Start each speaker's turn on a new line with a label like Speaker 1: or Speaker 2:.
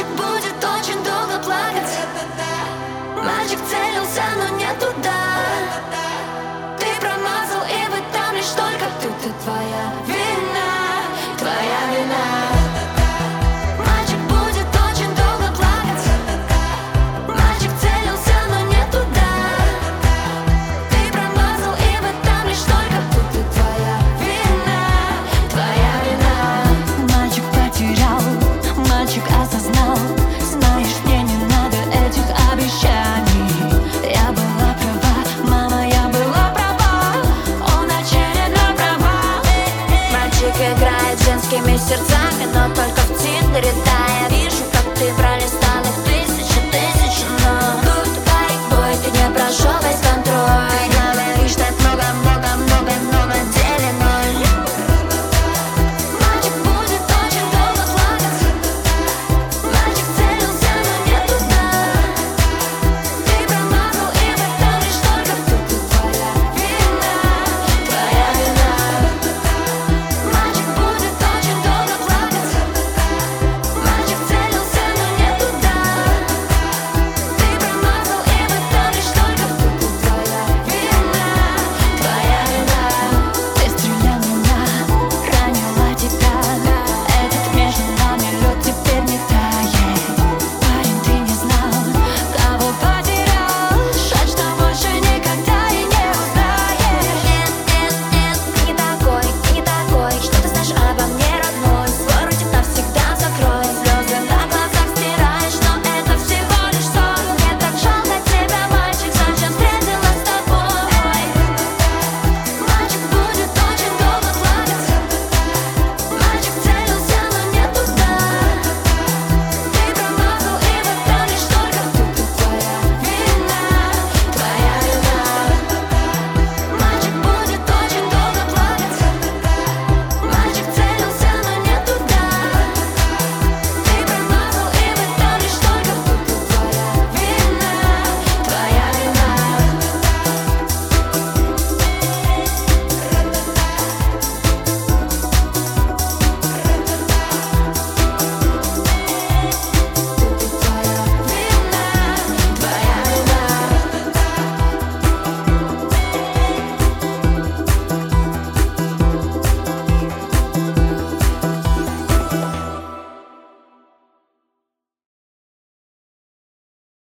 Speaker 1: Мальчик будет очень мальчик осознал Знаешь, мне не надо этих обещаний. Я была права, мама, я была права. Он очередно права Мальчик играет с женскими сердцами Но только в Тиндере я Вижу, как ты брали